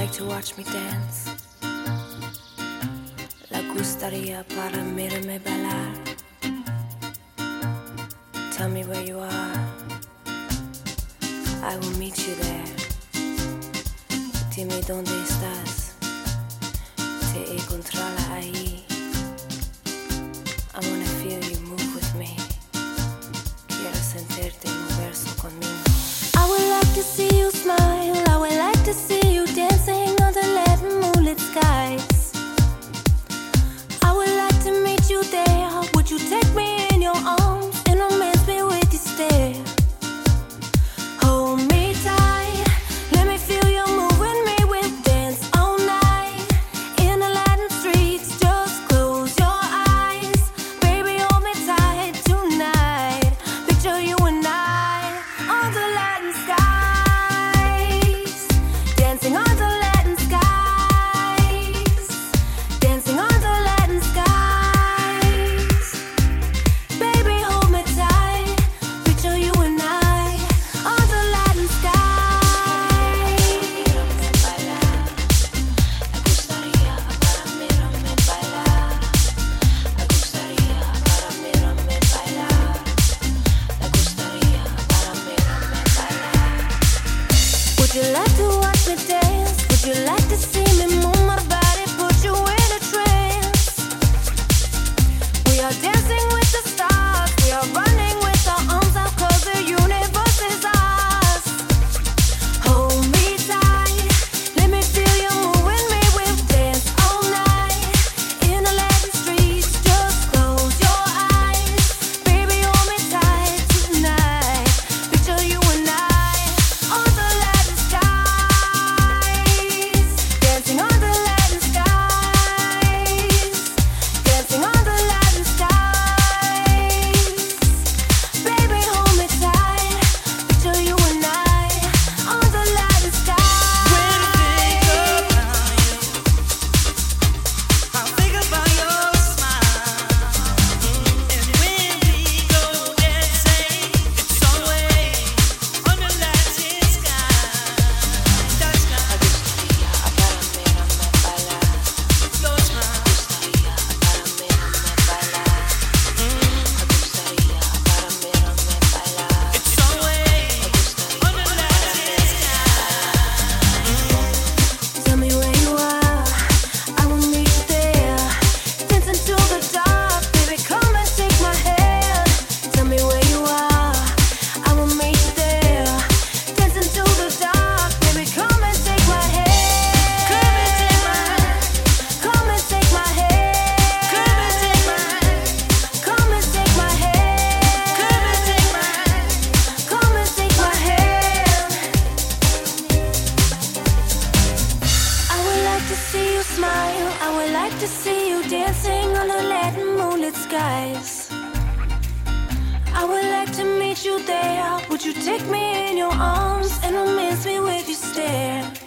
like to watch me dance. La gustaría para mirarme bailar. Tell me where you are. I will meet you there. Dime dónde estás. Te encontrará ahí. you smile. I would like to see you dancing under the moonlit skies. I would like to meet you there. Would you take me in your arms and romance me with your stare?